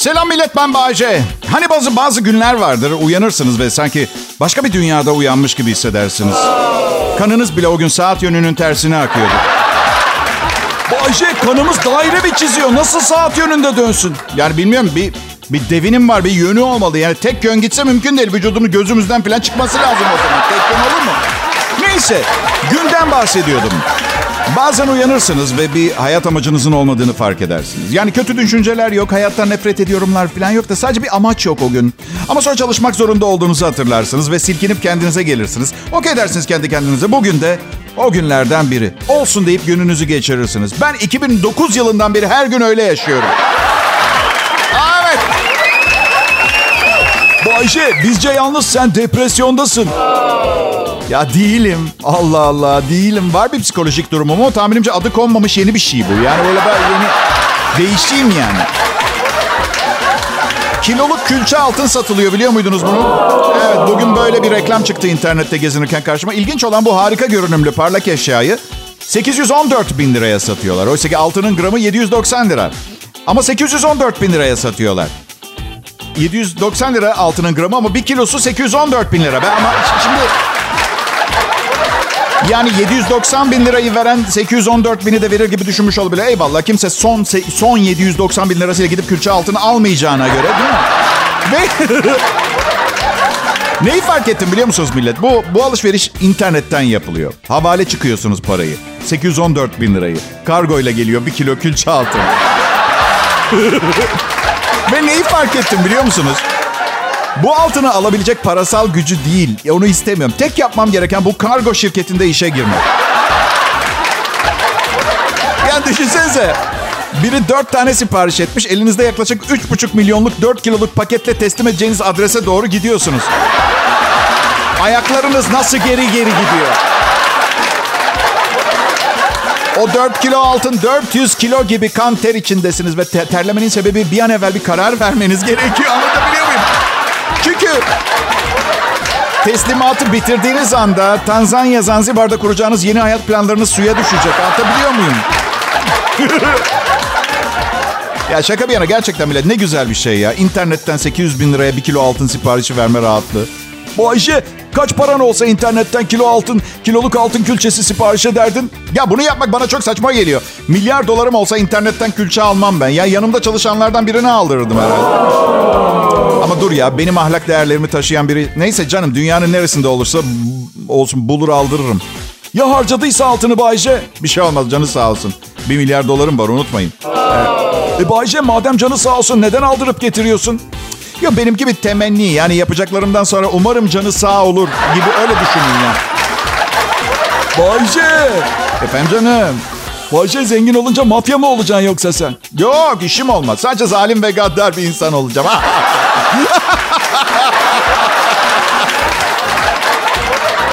Selam millet ben Bayce. Hani bazı bazı günler vardır uyanırsınız ve sanki başka bir dünyada uyanmış gibi hissedersiniz. Kanınız bile o gün saat yönünün tersine akıyordu. Bayce kanımız daire bir çiziyor. Nasıl saat yönünde dönsün? Yani bilmiyorum bir bir devinim var, bir yönü olmalı. Yani tek yön gitse mümkün değil. Vücudunu gözümüzden falan çıkması lazım o zaman. Tek yön olur mu? Neyse, günden bahsediyordum. Bazen uyanırsınız ve bir hayat amacınızın olmadığını fark edersiniz. Yani kötü düşünceler yok, hayattan nefret ediyorumlar falan yok da sadece bir amaç yok o gün. Ama sonra çalışmak zorunda olduğunuzu hatırlarsınız ve silkinip kendinize gelirsiniz. Okey dersiniz kendi kendinize. Bugün de o günlerden biri. Olsun deyip gününüzü geçirirsiniz. Ben 2009 yılından beri her gün öyle yaşıyorum. Evet. Bayşe bizce yalnız sen depresyondasın. Ya değilim. Allah Allah değilim. Var bir psikolojik durumum ama tahminimce adı konmamış yeni bir şey bu. Yani öyle ben yeni değişeyim yani. Kiloluk külçe altın satılıyor biliyor muydunuz bunu? Evet bugün böyle bir reklam çıktı internette gezinirken karşıma. İlginç olan bu harika görünümlü parlak eşyayı 814 bin liraya satıyorlar. Oysa ki altının gramı 790 lira. Ama 814 bin liraya satıyorlar. 790 lira altının gramı ama bir kilosu 814 bin lira. Ben ama şimdi yani 790 bin lirayı veren 814 bini de verir gibi düşünmüş olabilir. Eyvallah kimse son son 790 bin lirasıyla gidip külçe altını almayacağına göre değil mi? Ve Neyi fark ettim biliyor musunuz millet? Bu, bu alışveriş internetten yapılıyor. Havale çıkıyorsunuz parayı. 814 bin lirayı. Kargo ile geliyor bir kilo külçe altın. Ve neyi fark ettim biliyor musunuz? Bu altını alabilecek parasal gücü değil. Onu istemiyorum. Tek yapmam gereken bu kargo şirketinde işe girmek. Yani düşünsenize. Biri dört tane sipariş etmiş. Elinizde yaklaşık üç buçuk milyonluk dört kiloluk paketle teslim edeceğiniz adrese doğru gidiyorsunuz. Ayaklarınız nasıl geri geri gidiyor? O 4 kilo altın 400 kilo gibi kan ter içindesiniz ve te- terlemenin sebebi bir an evvel bir karar vermeniz gerekiyor. Anlatabiliyor? Çünkü teslimatı bitirdiğiniz anda Tanzanya, Zanzibar'da kuracağınız yeni hayat planlarınız suya düşecek. Anlatabiliyor muyum? ya şaka bir yana gerçekten bile ne güzel bir şey ya. İnternetten 800 bin liraya bir kilo altın siparişi verme rahatlığı. Bu Ayşe kaç paran olsa internetten kilo altın, kiloluk altın külçesi sipariş ederdin? Ya bunu yapmak bana çok saçma geliyor. Milyar dolarım olsa internetten külçe almam ben. Ya yanımda çalışanlardan birini aldırırdım herhalde. Ama dur ya benim ahlak değerlerimi taşıyan biri... Neyse canım dünyanın neresinde olursa olsun bulur aldırırım. Ya harcadıysa altını Bayce? Bir şey olmaz canı sağ olsun. Bir milyar dolarım var unutmayın. Evet. E Bayce madem canı sağ olsun neden aldırıp getiriyorsun? Ya benimki bir temenni yani yapacaklarımdan sonra umarım canı sağ olur gibi öyle düşünün ya. Bayce! Efendim canım? Bayce zengin olunca mafya mı olacaksın yoksa sen? Yok işim olmaz. Sadece zalim ve gaddar bir insan olacağım.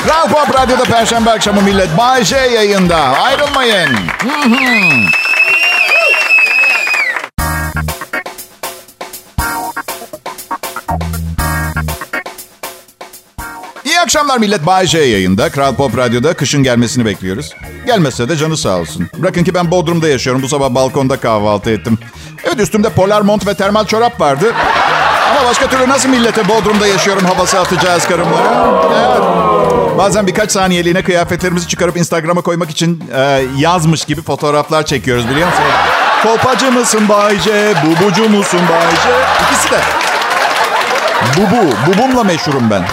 Kral Pop Radyo'da Perşembe akşamı millet. Bay yayında. Ayrılmayın. İyi akşamlar millet. Bay yayında. Kral Pop Radyo'da kışın gelmesini bekliyoruz. Gelmezse de canı sağ olsun. Bırakın ki ben Bodrum'da yaşıyorum. Bu sabah balkonda kahvaltı ettim. Evet üstümde polar mont ve termal çorap vardı. Ama başka türlü nasıl millete Bodrum'da yaşıyorum havası atacağız karımlara? Evet. Bazen birkaç saniyeliğine kıyafetlerimizi çıkarıp Instagram'a koymak için e, yazmış gibi fotoğraflar çekiyoruz biliyor musunuz? Kopacı mısın Bayce, bubucu musun Bayce? İkisi de. Bubu, bubumla meşhurum ben.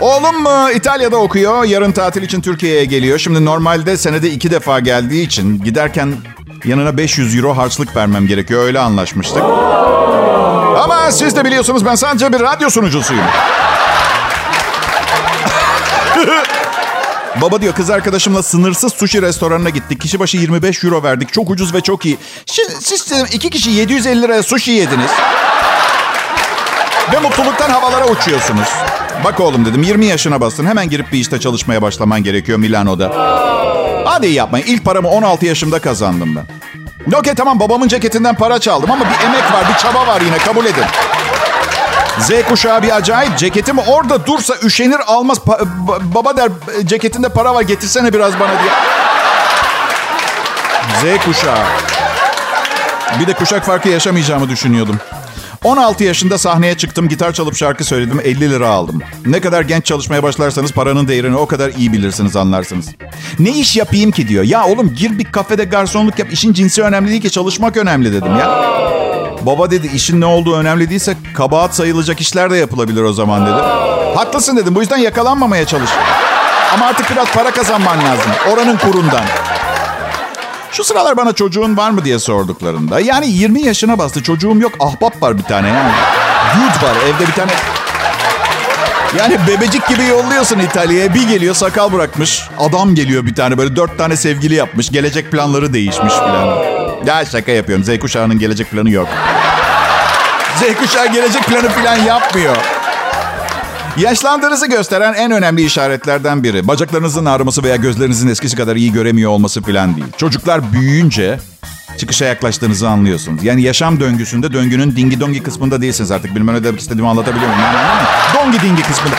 Oğlum mu İtalya'da okuyor. Yarın tatil için Türkiye'ye geliyor. Şimdi normalde senede iki defa geldiği için giderken yanına 500 euro harçlık vermem gerekiyor. Öyle anlaşmıştık. Ama siz de biliyorsunuz ben sadece bir radyo sunucusuyum. Baba diyor kız arkadaşımla sınırsız sushi restoranına gittik. Kişi başı 25 euro verdik. Çok ucuz ve çok iyi. Şimdi siz iki kişi 750 liraya sushi yediniz. Ve mutluluktan havalara uçuyorsunuz. Bak oğlum dedim 20 yaşına bastın. Hemen girip bir işte çalışmaya başlaman gerekiyor Milano'da. Hadi yapmayın. İlk paramı 16 yaşımda kazandım ben. Okey tamam babamın ceketinden para çaldım ama bir emek var, bir çaba var yine kabul edin. Z kuşağı bir acayip. Ceketim orada dursa üşenir almaz. Pa- baba der ceketinde para var getirsene biraz bana diye. Z kuşağı. Bir de kuşak farkı yaşamayacağımı düşünüyordum. 16 yaşında sahneye çıktım, gitar çalıp şarkı söyledim, 50 lira aldım. Ne kadar genç çalışmaya başlarsanız paranın değerini o kadar iyi bilirsiniz, anlarsınız. Ne iş yapayım ki diyor. Ya oğlum gir bir kafede garsonluk yap, işin cinsi önemli değil ki çalışmak önemli dedim ya. Baba dedi işin ne olduğu önemli değilse kabahat sayılacak işler de yapılabilir o zaman dedi. Haklısın dedim bu yüzden yakalanmamaya çalış. Ama artık biraz para kazanman lazım. Oranın kurundan. Şu sıralar bana çocuğun var mı diye sorduklarında. Yani 20 yaşına bastı çocuğum yok. Ahbap var bir tane yani. Dude var evde bir tane. Yani bebecik gibi yolluyorsun İtalya'ya. Bir geliyor sakal bırakmış. Adam geliyor bir tane böyle dört tane sevgili yapmış. Gelecek planları değişmiş filan. Ya şaka yapıyorum. Z kuşağının gelecek planı yok. Z kuşağı gelecek planı filan yapmıyor. Yaşlandığınızı gösteren en önemli işaretlerden biri. Bacaklarınızın ağrıması veya gözlerinizin eskisi kadar iyi göremiyor olması falan değil. Çocuklar büyüyünce çıkışa yaklaştığınızı anlıyorsunuz. Yani yaşam döngüsünde döngünün dingi dongi kısmında değilsiniz artık. Bilmem ne demek istediğimi anlatabiliyor muyum? Dongi dingi kısmında.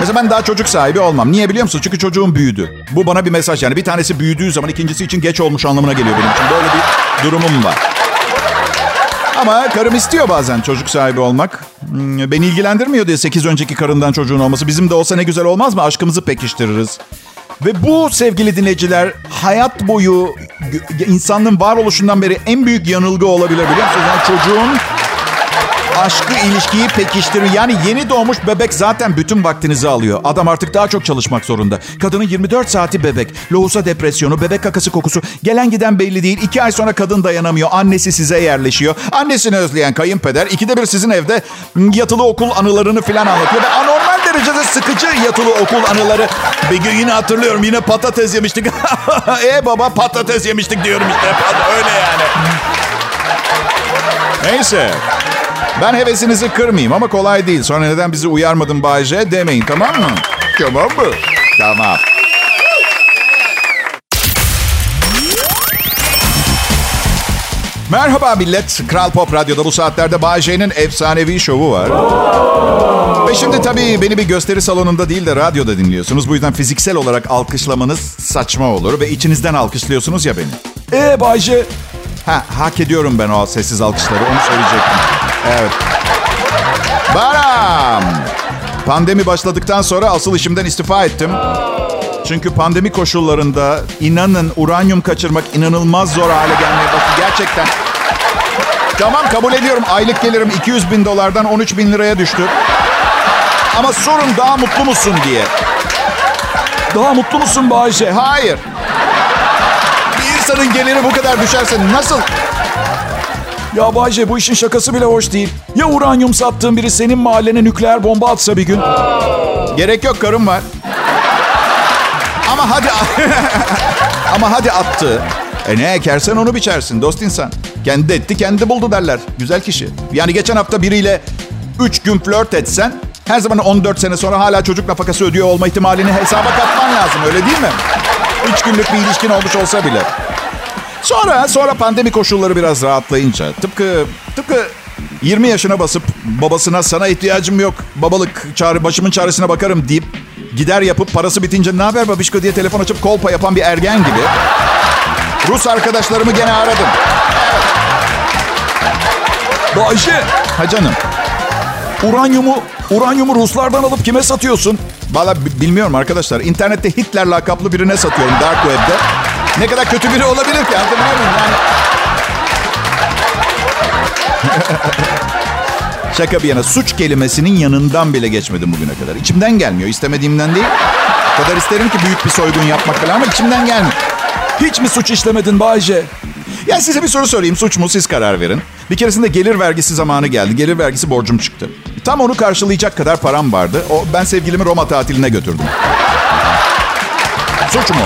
Mesela ben daha çocuk sahibi olmam. Niye biliyor musun? Çünkü çocuğum büyüdü. Bu bana bir mesaj yani. Bir tanesi büyüdüğü zaman ikincisi için geç olmuş anlamına geliyor benim için. Böyle bir durumum var. Ama karım istiyor bazen çocuk sahibi olmak. Hmm, beni ilgilendirmiyor diye 8 önceki karından çocuğun olması. Bizim de olsa ne güzel olmaz mı? Aşkımızı pekiştiririz. Ve bu sevgili dinleyiciler hayat boyu insanlığın varoluşundan beri en büyük yanılgı olabilir biliyor musunuz? Yani çocuğun aşkı, ilişkiyi pekiştirin. Yani yeni doğmuş bebek zaten bütün vaktinizi alıyor. Adam artık daha çok çalışmak zorunda. Kadının 24 saati bebek. Lohusa depresyonu, bebek kakası kokusu. Gelen giden belli değil. İki ay sonra kadın dayanamıyor. Annesi size yerleşiyor. Annesini özleyen kayınpeder ikide bir sizin evde yatılı okul anılarını falan anlatıyor. Ve anormal derecede sıkıcı yatılı okul anıları. Bir gün yine hatırlıyorum yine patates yemiştik. e baba patates yemiştik diyorum işte. Öyle yani. Neyse. Ben hevesinizi kırmayayım ama kolay değil. Sonra neden bizi uyarmadın Bayce demeyin tamam mı? Tamam mı? Tamam. Merhaba millet. Kral Pop Radyo'da bu saatlerde Bayce'nin efsanevi şovu var. Ve şimdi tabii beni bir gösteri salonunda değil de radyoda dinliyorsunuz. Bu yüzden fiziksel olarak alkışlamanız saçma olur ve içinizden alkışlıyorsunuz ya beni. Ee Bayce? Ha, hak ediyorum ben o sessiz alkışları onu söyleyecektim. Evet. Baram. Pandemi başladıktan sonra asıl işimden istifa ettim. Çünkü pandemi koşullarında inanın uranyum kaçırmak inanılmaz zor hale gelmeye başladı. Gerçekten. Tamam kabul ediyorum. Aylık gelirim 200 bin dolardan 13 bin liraya düştü. Ama sorun daha mutlu musun diye. Daha mutlu musun Bayşe? Hayır. İnsanın geliri bu kadar düşerse nasıl ya Bayce bu işin şakası bile hoş değil. Ya uranyum sattığın biri senin mahallene nükleer bomba atsa bir gün? Gerek yok karım var. Ama hadi ama hadi attı. E ne ekersen onu biçersin dost insan. Kendi etti kendi buldu derler. Güzel kişi. Yani geçen hafta biriyle 3 gün flört etsen her zaman 14 sene sonra hala çocuk nafakası ödüyor olma ihtimalini hesaba katman lazım öyle değil mi? 3 günlük bir ilişkin olmuş olsa bile. Sonra sonra pandemi koşulları biraz rahatlayınca tıpkı tıpkı 20 yaşına basıp babasına sana ihtiyacım yok babalık çare, başımın çaresine bakarım deyip gider yapıp parası bitince ne haber babişko diye telefon açıp kolpa yapan bir ergen gibi Rus arkadaşlarımı gene aradım. Bayşe. Ha canım. Uranyumu, uranyumu Ruslardan alıp kime satıyorsun? Valla bilmiyorum arkadaşlar. İnternette Hitler lakaplı birine satıyorum Dark Web'de. Ne kadar kötü biri olabilir ki anlatabiliyor muyum? Yani... Şaka bir yana suç kelimesinin yanından bile geçmedim bugüne kadar. İçimden gelmiyor. istemediğimden değil. O kadar isterim ki büyük bir soygun yapmak falan ama içimden gelmiyor. Hiç mi suç işlemedin Bayce? Ya size bir soru sorayım. Suç mu? Siz karar verin. Bir keresinde gelir vergisi zamanı geldi. Gelir vergisi borcum çıktı. Tam onu karşılayacak kadar param vardı. O, ben sevgilimi Roma tatiline götürdüm. Suç mu?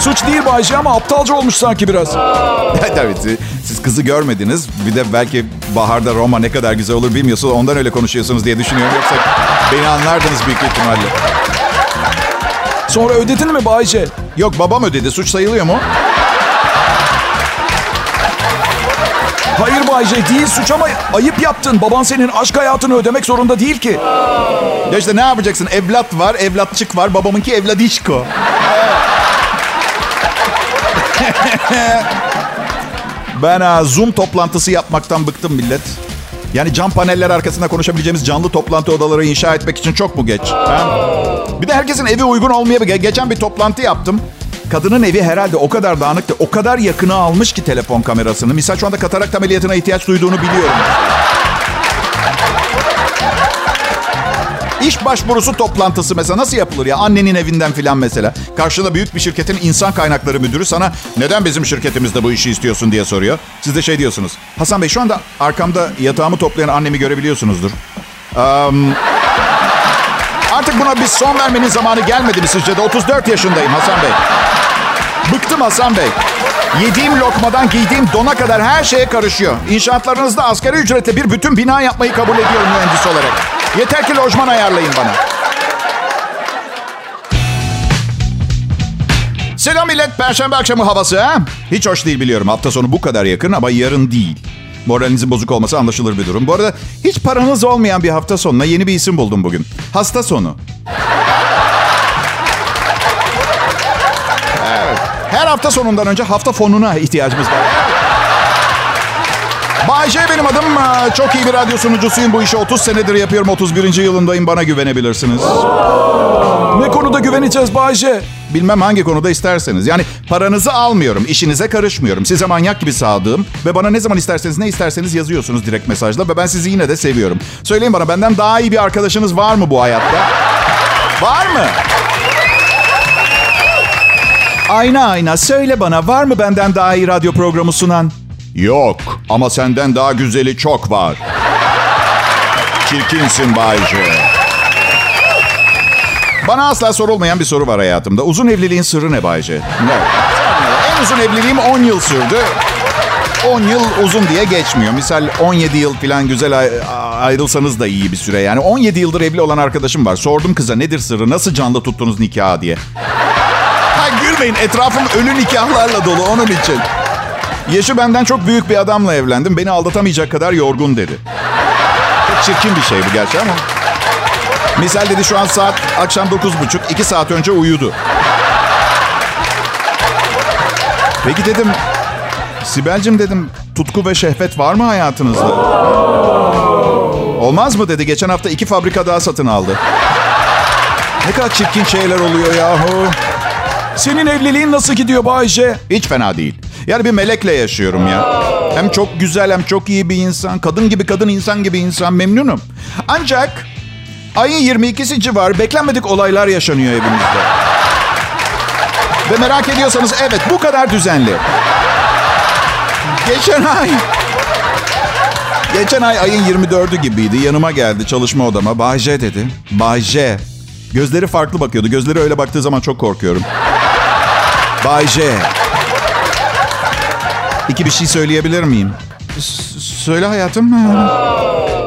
Suç değil Bayce ama aptalca olmuş sanki biraz. Tabii siz kızı görmediniz. Bir de belki baharda Roma ne kadar güzel olur bilmiyorsunuz. Ondan öyle konuşuyorsunuz diye düşünüyorum. Yoksa beni anlardınız büyük ihtimalle. Sonra ödedin mi Bayce? Yok babam ödedi. Suç sayılıyor mu? Hayır Bayce değil suç ama ayıp yaptın. Baban senin aşk hayatını ödemek zorunda değil ki. Ya işte ne yapacaksın? Evlat var, evlatçık var. Babamınki evladişko. Ben ha, Zoom toplantısı yapmaktan bıktım millet. Yani cam paneller arkasında konuşabileceğimiz canlı toplantı odaları inşa etmek için çok mu geç? Ha? Bir de herkesin evi uygun olmayabilir. Geçen bir toplantı yaptım. Kadının evi herhalde o kadar dağınıktı, o kadar yakına almış ki telefon kamerasını. Misal şu anda katarakt ameliyatına ihtiyaç duyduğunu biliyorum. İş başvurusu toplantısı mesela nasıl yapılır ya? Annenin evinden filan mesela. Karşında büyük bir şirketin insan kaynakları müdürü sana neden bizim şirketimizde bu işi istiyorsun diye soruyor. Siz de şey diyorsunuz. Hasan Bey şu anda arkamda yatağımı toplayan annemi görebiliyorsunuzdur. Um, artık buna bir son vermenin zamanı gelmedi mi sizce de? 34 yaşındayım Hasan Bey. Bıktım Hasan Bey. Yediğim lokmadan giydiğim dona kadar her şeye karışıyor. İnşaatlarınızda asgari ücretle bir bütün bina yapmayı kabul ediyorum mühendis olarak. Yeter ki lojman ayarlayın bana. Selam millet. Perşembe akşamı havası ha? Hiç hoş değil biliyorum. Hafta sonu bu kadar yakın ama yarın değil. Moralinizin bozuk olması anlaşılır bir durum. Bu arada hiç paranız olmayan bir hafta sonuna yeni bir isim buldum bugün. Hasta sonu. Evet. Her hafta sonundan önce hafta fonuna ihtiyacımız var. Bay J benim adım. Çok iyi bir radyo sunucusuyum. Bu işi 30 senedir yapıyorum. 31. yılındayım. Bana güvenebilirsiniz. Ne konuda güveneceğiz Bay J? Bilmem hangi konuda isterseniz. Yani paranızı almıyorum, işinize karışmıyorum. Size manyak gibi sadığım ve bana ne zaman isterseniz ne isterseniz yazıyorsunuz direkt mesajla ve ben sizi yine de seviyorum. Söyleyin bana benden daha iyi bir arkadaşınız var mı bu hayatta? Var mı? Ayna ayna söyle bana var mı benden daha iyi radyo programı sunan? Yok ama senden daha güzeli çok var. Çirkinsin Bayce. Bana asla sorulmayan bir soru var hayatımda. Uzun evliliğin sırrı ne Bayce? Ne? En uzun evliliğim 10 yıl sürdü. 10 yıl uzun diye geçmiyor. Misal 17 yıl falan güzel ayrılsanız da iyi bir süre. Yani 17 yıldır evli olan arkadaşım var. Sordum kıza nedir sırrı? Nasıl canlı tuttunuz nikahı diye. Ha gülmeyin etrafım ölü nikahlarla dolu onun için. Yaşı benden çok büyük bir adamla evlendim. Beni aldatamayacak kadar yorgun dedi. Çok çirkin bir şey bu gerçi ama. Misal dedi şu an saat akşam dokuz buçuk. iki saat önce uyudu. Peki dedim. Sibel'cim dedim tutku ve şehvet var mı hayatınızda? Olmaz mı dedi. Geçen hafta iki fabrika daha satın aldı. Ne kadar çirkin şeyler oluyor yahu. Senin evliliğin nasıl gidiyor Bayce? Hiç fena değil. Yani bir melekle yaşıyorum ya. Hem çok güzel hem çok iyi bir insan. Kadın gibi kadın insan gibi insan. Memnunum. Ancak ayın 22'si civarı beklenmedik olaylar yaşanıyor evimizde. Ve merak ediyorsanız evet bu kadar düzenli. Geçen ay... Geçen ay ayın 24'ü gibiydi. Yanıma geldi çalışma odama. Bahçe dedi. Bahçe. Gözleri farklı bakıyordu. Gözleri öyle baktığı zaman çok korkuyorum. Bay J. İki bir şey söyleyebilir miyim? S- söyle hayatım.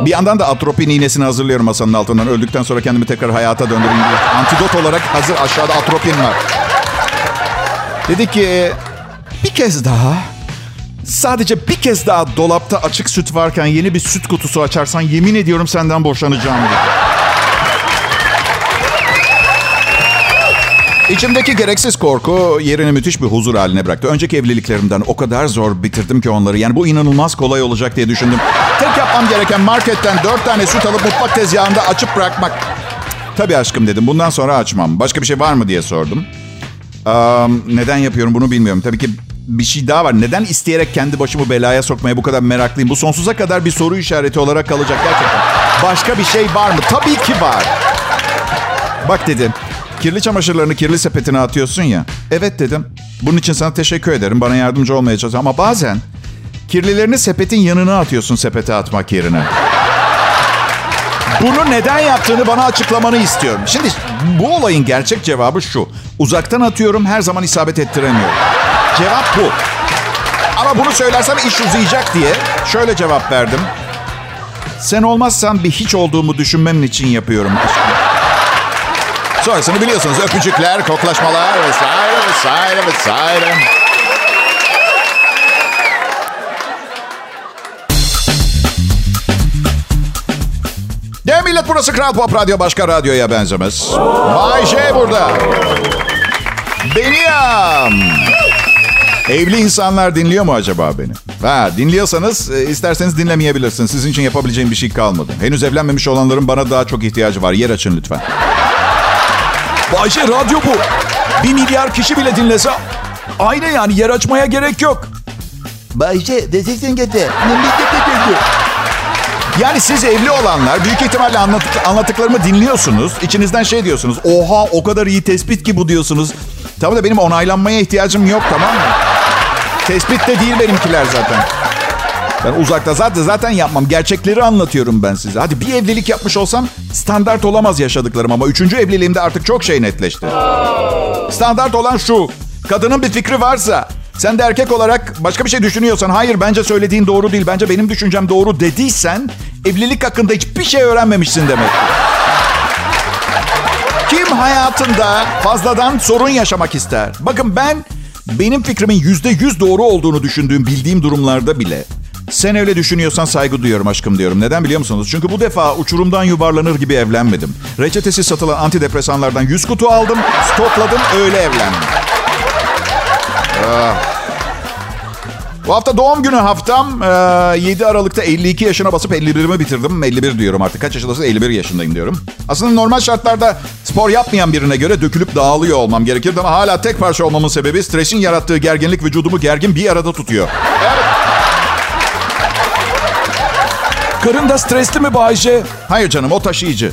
Bir yandan da atropin iğnesini hazırlıyorum masanın altından. Öldükten sonra kendimi tekrar hayata döndüreyim diye. Antidot olarak hazır aşağıda atropin var. Dedi ki bir kez daha sadece bir kez daha dolapta açık süt varken yeni bir süt kutusu açarsan yemin ediyorum senden boşanacağım dedi. İçimdeki gereksiz korku yerini müthiş bir huzur haline bıraktı. Önceki evliliklerimden o kadar zor bitirdim ki onları. Yani bu inanılmaz kolay olacak diye düşündüm. Tek yapmam gereken marketten dört tane süt alıp mutfak tezgahında açıp bırakmak. Tabii aşkım dedim. Bundan sonra açmam. Başka bir şey var mı diye sordum. Um, neden yapıyorum bunu bilmiyorum. Tabii ki bir şey daha var. Neden isteyerek kendi başımı belaya sokmaya bu kadar meraklıyım? Bu sonsuza kadar bir soru işareti olarak kalacak gerçekten. Başka bir şey var mı? Tabii ki var. Bak dedim. Kirli çamaşırlarını kirli sepetine atıyorsun ya. Evet dedim. Bunun için sana teşekkür ederim. Bana yardımcı olmaya çalışıyorsun. Ama bazen kirlilerini sepetin yanına atıyorsun sepete atmak yerine. Bunu neden yaptığını bana açıklamanı istiyorum. Şimdi bu olayın gerçek cevabı şu. Uzaktan atıyorum her zaman isabet ettiremiyorum. Cevap bu. Ama bunu söylersem iş uzayacak diye şöyle cevap verdim. Sen olmazsan bir hiç olduğumu düşünmemin için yapıyorum. Sonrasını biliyorsunuz. Öpücükler, koklaşmalar vesaire vesaire vesaire. De millet burası Kral Pop Radyo başka radyoya benzemez. Bay J burada. Benim. Evli insanlar dinliyor mu acaba beni? Ha, dinliyorsanız e, isterseniz dinlemeyebilirsiniz. Sizin için yapabileceğim bir şey kalmadı. Henüz evlenmemiş olanların bana daha çok ihtiyacı var. Yer açın lütfen. Bayşe radyo bu. Bir milyar kişi bile dinlese aynı yani yer açmaya gerek yok. Bayşe deseksin kötü. Yani siz evli olanlar büyük ihtimalle anlattık, anlattıklarımı dinliyorsunuz. İçinizden şey diyorsunuz. Oha o kadar iyi tespit ki bu diyorsunuz. Tabii da benim onaylanmaya ihtiyacım yok tamam mı? Tespit de değil benimkiler zaten. Ben uzakta zaten zaten yapmam. Gerçekleri anlatıyorum ben size. Hadi bir evlilik yapmış olsam standart olamaz yaşadıklarım ama üçüncü evliliğimde artık çok şey netleşti. Standart olan şu. Kadının bir fikri varsa sen de erkek olarak başka bir şey düşünüyorsan hayır bence söylediğin doğru değil. Bence benim düşüncem doğru dediysen evlilik hakkında hiçbir şey öğrenmemişsin demektir. Kim hayatında fazladan sorun yaşamak ister? Bakın ben benim fikrimin yüzde yüz doğru olduğunu düşündüğüm bildiğim durumlarda bile sen öyle düşünüyorsan saygı duyuyorum aşkım diyorum. Neden biliyor musunuz? Çünkü bu defa uçurumdan yuvarlanır gibi evlenmedim. Reçetesi satılan antidepresanlardan 100 kutu aldım, stokladım, öyle evlendim. Ah. Bu hafta doğum günü haftam. Ee, 7 Aralık'ta 52 yaşına basıp 51'imi bitirdim. 51 diyorum artık. Kaç yaşındasın? 51 yaşındayım diyorum. Aslında normal şartlarda spor yapmayan birine göre dökülüp dağılıyor olmam gerekirdi ama hala tek parça olmamın sebebi stresin yarattığı gerginlik vücudumu gergin bir arada tutuyor. Evet. Karın da stresli mi Bayce? Hayır canım o taşıyıcı.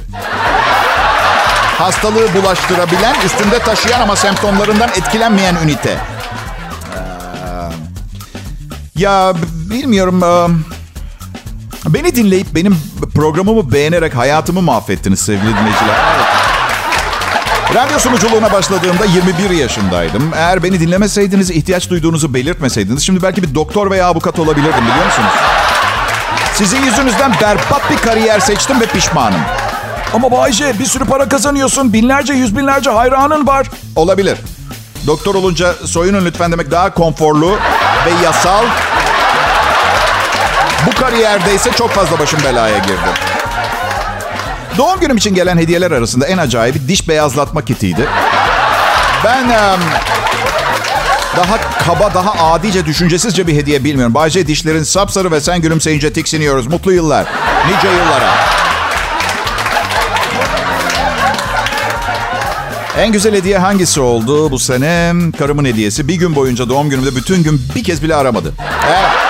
Hastalığı bulaştırabilen, üstünde taşıyan ama semptomlarından etkilenmeyen ünite. Ee, ya bilmiyorum. ee, Beni dinleyip benim programımı beğenerek hayatımı mahvettiniz sevgili dinleyiciler. Radyo sunuculuğuna başladığımda 21 yaşındaydım. Eğer beni dinlemeseydiniz, ihtiyaç duyduğunuzu belirtmeseydiniz... ...şimdi belki bir doktor veya avukat olabilirdim biliyor musunuz? Sizin yüzünüzden berbat bir kariyer seçtim ve pişmanım. Ama Bayce bir sürü para kazanıyorsun. Binlerce, yüz binlerce hayranın var. Olabilir. Doktor olunca soyunun lütfen demek daha konforlu ve yasal. Bu kariyerde ise çok fazla başım belaya girdi. Doğum günüm için gelen hediyeler arasında en acayibi diş beyazlatma kitiydi. Ben em, daha kaba, daha adice, düşüncesizce bir hediye bilmiyorum. Bayce dişlerin sapsarı ve sen gülümseyince tiksiniyoruz. Mutlu yıllar. Nice yıllara. En güzel hediye hangisi oldu bu sene? Karımın hediyesi. Bir gün boyunca doğum günümde bütün gün bir kez bile aramadı. Evet.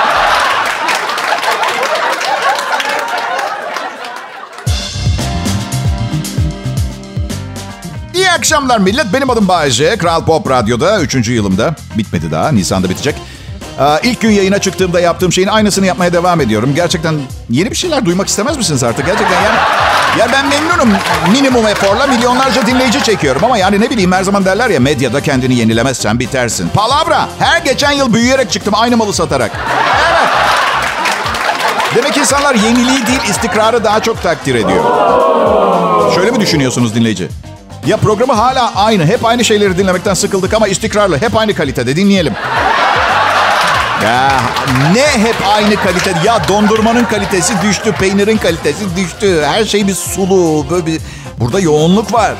Akşamlar millet. Benim adım Bayece. Kral Pop Radyo'da 3. yılımda. Bitmedi daha. Nisan'da bitecek. Ee, ilk gün yayına çıktığımda yaptığım şeyin aynısını yapmaya devam ediyorum. Gerçekten yeni bir şeyler duymak istemez misiniz artık? Gerçekten yani... Ya ben memnunum. Minimum eforla milyonlarca dinleyici çekiyorum. Ama yani ne bileyim her zaman derler ya medyada kendini yenilemezsen bitersin. Palavra. Her geçen yıl büyüyerek çıktım aynı malı satarak. Evet. Demek insanlar yeniliği değil istikrarı daha çok takdir ediyor. Şöyle mi düşünüyorsunuz dinleyici? Ya programı hala aynı. Hep aynı şeyleri dinlemekten sıkıldık ama istikrarlı. Hep aynı kalitede. Dinleyelim. Ya ne hep aynı kalite? Ya dondurmanın kalitesi düştü, peynirin kalitesi düştü. Her şey bir sulu. Böyle bir... Burada yoğunluk var.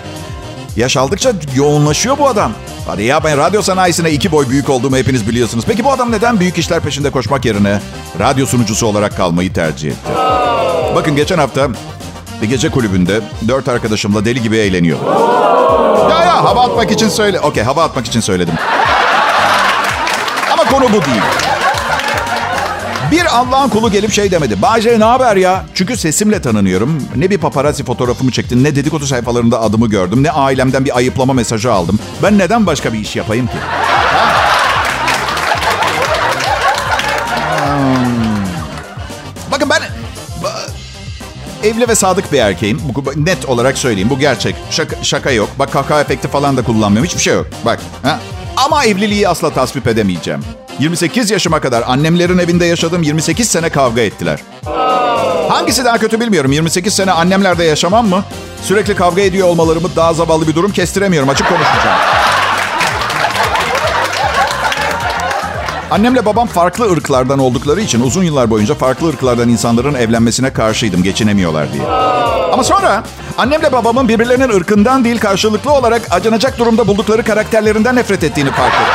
Yaş aldıkça yoğunlaşıyor bu adam. Hadi ya ben radyo sanayisine iki boy büyük olduğumu hepiniz biliyorsunuz. Peki bu adam neden büyük işler peşinde koşmak yerine radyo sunucusu olarak kalmayı tercih etti? Bakın geçen hafta bir gece kulübünde dört arkadaşımla deli gibi eğleniyor. Ya ya hava atmak için söyle. Okey hava atmak için söyledim. Ama konu bu değil. Bir Allah'ın kulu gelip şey demedi. Bahçe ne haber ya? Çünkü sesimle tanınıyorum. Ne bir paparazzi fotoğrafımı çektin, ne dedikodu sayfalarında adımı gördüm, ne ailemden bir ayıplama mesajı aldım. Ben neden başka bir iş yapayım ki? Evli ve sadık bir erkeğim. Bu, net olarak söyleyeyim. Bu gerçek. Şaka, şaka yok. Bak kaka efekti falan da kullanmıyorum. Hiçbir şey yok. Bak. Ha? Ama evliliği asla tasvip edemeyeceğim. 28 yaşıma kadar annemlerin evinde yaşadım. 28 sene kavga ettiler. Hangisi daha kötü bilmiyorum. 28 sene annemlerde yaşamam mı? Sürekli kavga ediyor olmalarımı daha zavallı bir durum kestiremiyorum. Açık konuşacağım. Annemle babam farklı ırklardan oldukları için uzun yıllar boyunca farklı ırklardan insanların evlenmesine karşıydım. Geçinemiyorlar diye. Ama sonra annemle babamın birbirlerinin ırkından değil karşılıklı olarak acınacak durumda buldukları karakterlerinden nefret ettiğini fark ettim.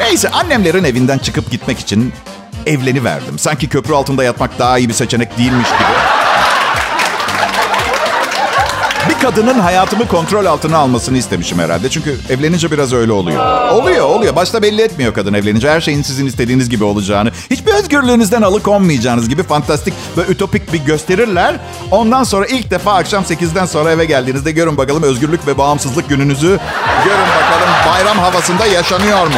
Neyse annemlerin evinden çıkıp gitmek için evleni verdim. Sanki köprü altında yatmak daha iyi bir seçenek değilmiş gibi. Bir kadının hayatımı kontrol altına almasını istemişim herhalde. Çünkü evlenince biraz öyle oluyor. Oluyor, oluyor. Başta belli etmiyor kadın evlenince. Her şeyin sizin istediğiniz gibi olacağını, hiçbir özgürlüğünüzden alıkonmayacağınız gibi fantastik ve ütopik bir gösterirler. Ondan sonra ilk defa akşam 8'den sonra eve geldiğinizde görün bakalım özgürlük ve bağımsızlık gününüzü görün bakalım bayram havasında yaşanıyor mu?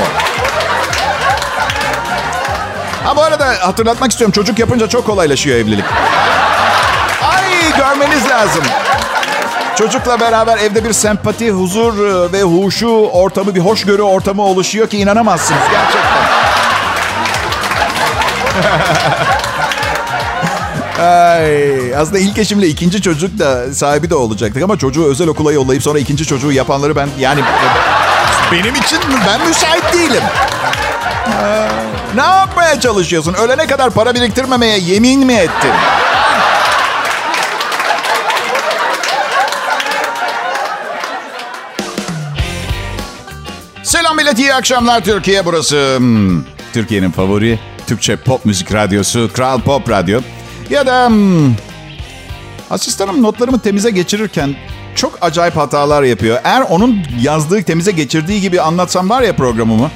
Ha bu arada hatırlatmak istiyorum çocuk yapınca çok kolaylaşıyor evlilik. Ay görmeniz lazım. Çocukla beraber evde bir sempati, huzur e, ve huşu ortamı, bir hoşgörü ortamı oluşuyor ki inanamazsınız gerçekten. Ay, aslında ilk eşimle ikinci çocuk da sahibi de olacaktık ama çocuğu özel okula yollayıp sonra ikinci çocuğu yapanları ben yani benim için ben müsait değilim. Ee, ne yapmaya çalışıyorsun? Ölene kadar para biriktirmemeye yemin mi ettin? Millet, iyi akşamlar Türkiye. Burası hmm, Türkiye'nin favori Türkçe pop müzik radyosu Kral Pop Radyo. Ya da hmm, asistanım notlarımı temize geçirirken çok acayip hatalar yapıyor. Eğer onun yazdığı, temize geçirdiği gibi anlatsam var ya programımı.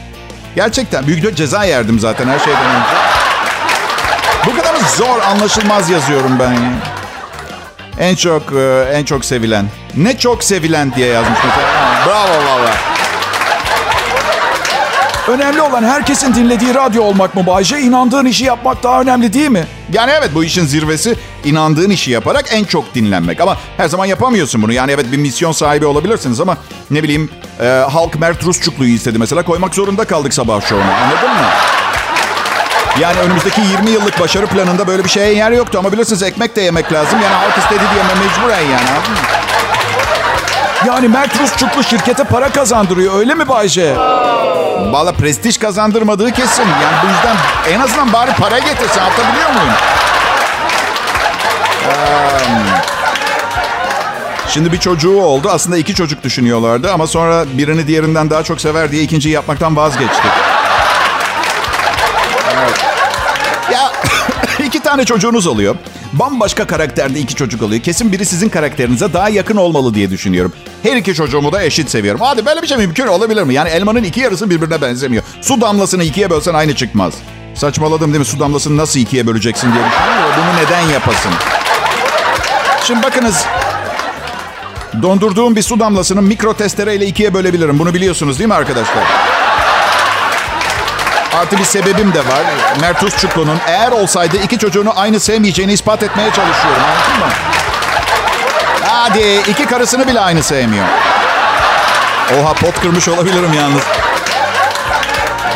Gerçekten büyük bir ceza yerdim zaten her şeyden önce. Bu kadar zor anlaşılmaz yazıyorum ben. En çok e, en çok sevilen. Ne çok sevilen diye yazmış mesela. Bravo valla. Önemli olan herkesin dinlediği radyo olmak mı Bayce? İnandığın işi yapmak daha önemli değil mi? Yani evet bu işin zirvesi inandığın işi yaparak en çok dinlenmek. Ama her zaman yapamıyorsun bunu. Yani evet bir misyon sahibi olabilirsiniz ama ne bileyim e, halk Mert Rusçuklu'yu istedi mesela. Koymak zorunda kaldık sabah şovuna anladın mı? Yani önümüzdeki 20 yıllık başarı planında böyle bir şeye yer yoktu. Ama bilirsiniz ekmek de yemek lazım. Yani halk istedi diye mecburen yani anladın mı? Yani Mert Rusçuklu şirkete para kazandırıyor öyle mi Bayce? Valla prestij kazandırmadığı kesin. Yani bu yüzden en azından bari para getirsin. Anlatabiliyor muyum? Eee, Şimdi bir çocuğu oldu. Aslında iki çocuk düşünüyorlardı. Ama sonra birini diğerinden daha çok sever diye ikinciyi yapmaktan vazgeçti. Tane çocuğunuz oluyor. Bambaşka karakterde iki çocuk oluyor. Kesin biri sizin karakterinize daha yakın olmalı diye düşünüyorum. Her iki çocuğumu da eşit seviyorum. Hadi böyle bir şey mümkün olabilir mi? Yani elmanın iki yarısı birbirine benzemiyor. Su damlasını ikiye bölsen aynı çıkmaz. Saçmaladım değil mi? Su damlasını nasıl ikiye böleceksin diye düşünüyorum. Bunu neden yapasın? Şimdi bakınız. Dondurduğum bir su damlasını mikro testereyle ikiye bölebilirim. Bunu biliyorsunuz değil mi arkadaşlar? Artı bir sebebim de var. Mert Usçuklu'nun eğer olsaydı iki çocuğunu aynı sevmeyeceğini ispat etmeye çalışıyorum. Anladın mı? Hadi iki karısını bile aynı sevmiyor. Oha pot kırmış olabilirim yalnız.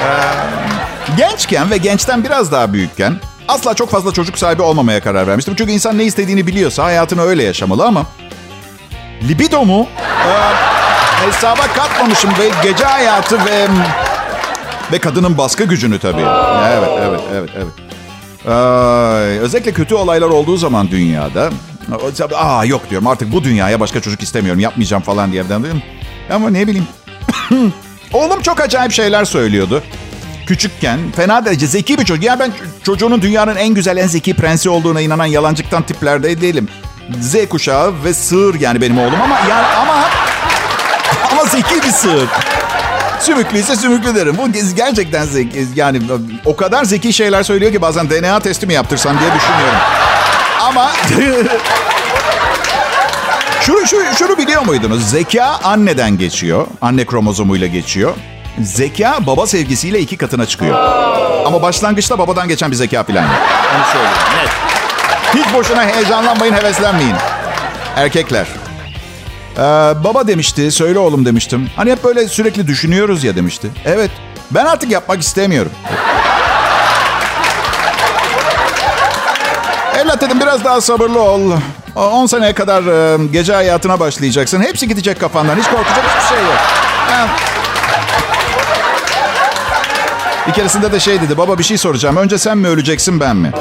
Ee, gençken ve gençten biraz daha büyükken asla çok fazla çocuk sahibi olmamaya karar vermiştim. Çünkü insan ne istediğini biliyorsa hayatını öyle yaşamalı ama libidomu e, hesaba katmamışım ve gece hayatı ve ve kadının baskı gücünü tabii. Evet, evet, evet, evet. Ay, özellikle kötü olaylar olduğu zaman dünyada... Aa yok diyorum artık bu dünyaya başka çocuk istemiyorum. Yapmayacağım falan diye evden dedim. Ama ne bileyim. Oğlum çok acayip şeyler söylüyordu. Küçükken fena derece zeki bir çocuk. Yani ben çocuğunun dünyanın en güzel, en zeki prensi olduğuna inanan yalancıktan tiplerde değilim. Z kuşağı ve sığır yani benim oğlum ama yani ama ama zeki bir sığır. Sümüklüyse sümüklü derim. Bu gerçekten zeki. Yani o kadar zeki şeyler söylüyor ki bazen DNA testi mi yaptırsam diye düşünüyorum. Ama şunu, şunu, şunu biliyor muydunuz? Zeka anneden geçiyor. Anne kromozomuyla geçiyor. Zeka baba sevgisiyle iki katına çıkıyor. Ama başlangıçta babadan geçen bir zeka yok. Onu söyleyeyim. Net. Hiç boşuna heyecanlanmayın, heveslenmeyin. Erkekler. Ee, baba demişti, söyle oğlum demiştim. Hani hep böyle sürekli düşünüyoruz ya demişti. Evet, ben artık yapmak istemiyorum. Evlat dedim biraz daha sabırlı ol. 10 seneye kadar e, gece hayatına başlayacaksın. Hepsi gidecek kafandan. Hiç korkacak hiçbir şey yok. Bir keresinde de şey dedi. Baba bir şey soracağım. Önce sen mi öleceksin ben mi?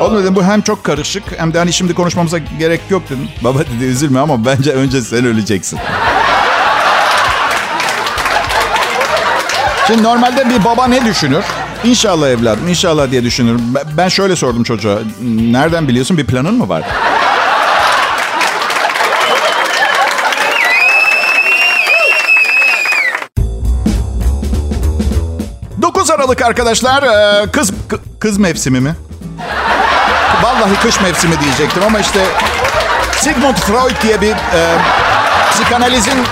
Oğlum dedim bu hem çok karışık hem de hani şimdi konuşmamıza gerek yok dedim. Baba dedi üzülme ama bence önce sen öleceksin. Şimdi normalde bir baba ne düşünür? İnşallah evladım, inşallah diye düşünür. Ben şöyle sordum çocuğa. Nereden biliyorsun? Bir planın mı var? 9 Aralık arkadaşlar. Kız kız mevsimi mi? Vallahi kış mevsimi diyecektim ama işte Sigmund Freud diye bir e, psikanalizin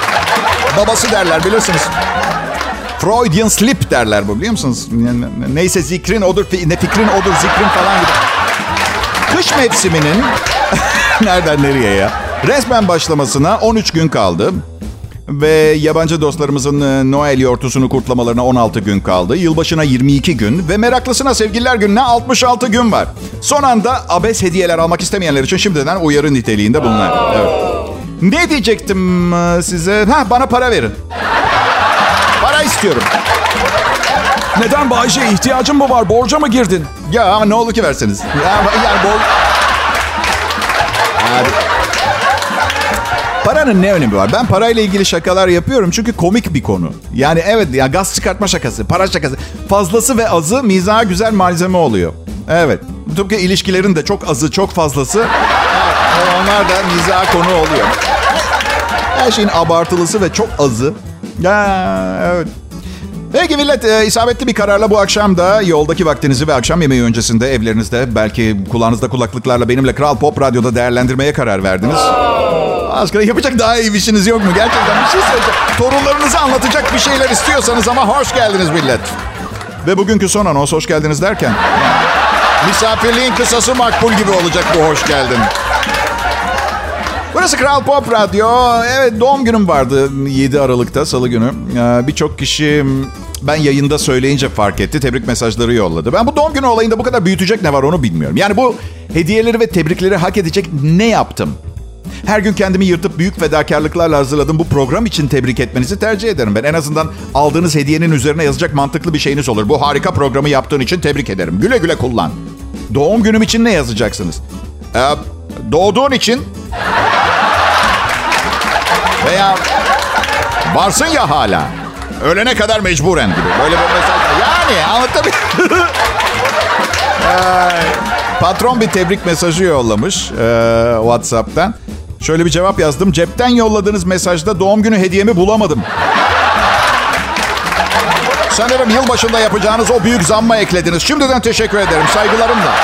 babası derler bilirsiniz. Freudian sleep derler bu biliyor musunuz? Neyse zikrin odur, ne fikrin odur, zikrin falan gibi. Kış mevsiminin nereden nereye ya? Resmen başlamasına 13 gün kaldı. Ve yabancı dostlarımızın e, Noel yortusunu kurtlamalarına 16 gün kaldı. Yılbaşına 22 gün ve meraklısına sevgililer gününe 66 gün var. Son anda abes hediyeler almak istemeyenler için şimdiden uyarı niteliğinde bunlar. Evet. Ne diyecektim e, size? Ha bana para verin. Para istiyorum. Neden Bayce? İhtiyacın mı var? Borca mı girdin? Ya ama ne olur ki verseniz. Ya, yani bol... Abi, Paranın ne önemi var? Ben parayla ilgili şakalar yapıyorum çünkü komik bir konu. Yani evet ya gaz çıkartma şakası, para şakası. Fazlası ve azı mizaha güzel malzeme oluyor. Evet. Tıpkı ilişkilerin de çok azı, çok fazlası. Onlar da mizaha konu oluyor. Her şeyin abartılısı ve çok azı. Ya evet. Peki millet e, isabetli bir kararla bu akşam da yoldaki vaktinizi ve akşam yemeği öncesinde evlerinizde belki kulağınızda kulaklıklarla benimle Kral Pop Radyo'da değerlendirmeye karar verdiniz. Aşkına yapacak daha iyi bir işiniz yok mu? Gerçekten bir şey söyleyeceğim. Torunlarınızı anlatacak bir şeyler istiyorsanız ama hoş geldiniz millet. Ve bugünkü son anons hoş geldiniz derken. misafirliğin kısası makbul gibi olacak bu hoş geldin. Burası Kral Pop Radyo. Evet doğum günüm vardı 7 Aralık'ta salı günü. Ee, Birçok kişi ben yayında söyleyince fark etti. Tebrik mesajları yolladı. Ben bu doğum günü olayında bu kadar büyütecek ne var onu bilmiyorum. Yani bu hediyeleri ve tebrikleri hak edecek ne yaptım? Her gün kendimi yırtıp büyük fedakarlıklarla hazırladığım bu program için tebrik etmenizi tercih ederim. Ben en azından aldığınız hediyenin üzerine yazacak mantıklı bir şeyiniz olur. Bu harika programı yaptığın için tebrik ederim. Güle güle kullan. Doğum günüm için ne yazacaksınız? Ee, doğduğun için veya varsın ya hala. Ölene kadar mecburen gibi. Böyle bir mesaj. Yani anlatabiliyor Patron bir tebrik mesajı yollamış e, WhatsApp'tan. Şöyle bir cevap yazdım. Cepten yolladığınız mesajda doğum günü hediyemi bulamadım. Sanırım yılbaşında yapacağınız o büyük zamma eklediniz. Şimdiden teşekkür ederim. Saygılarımla.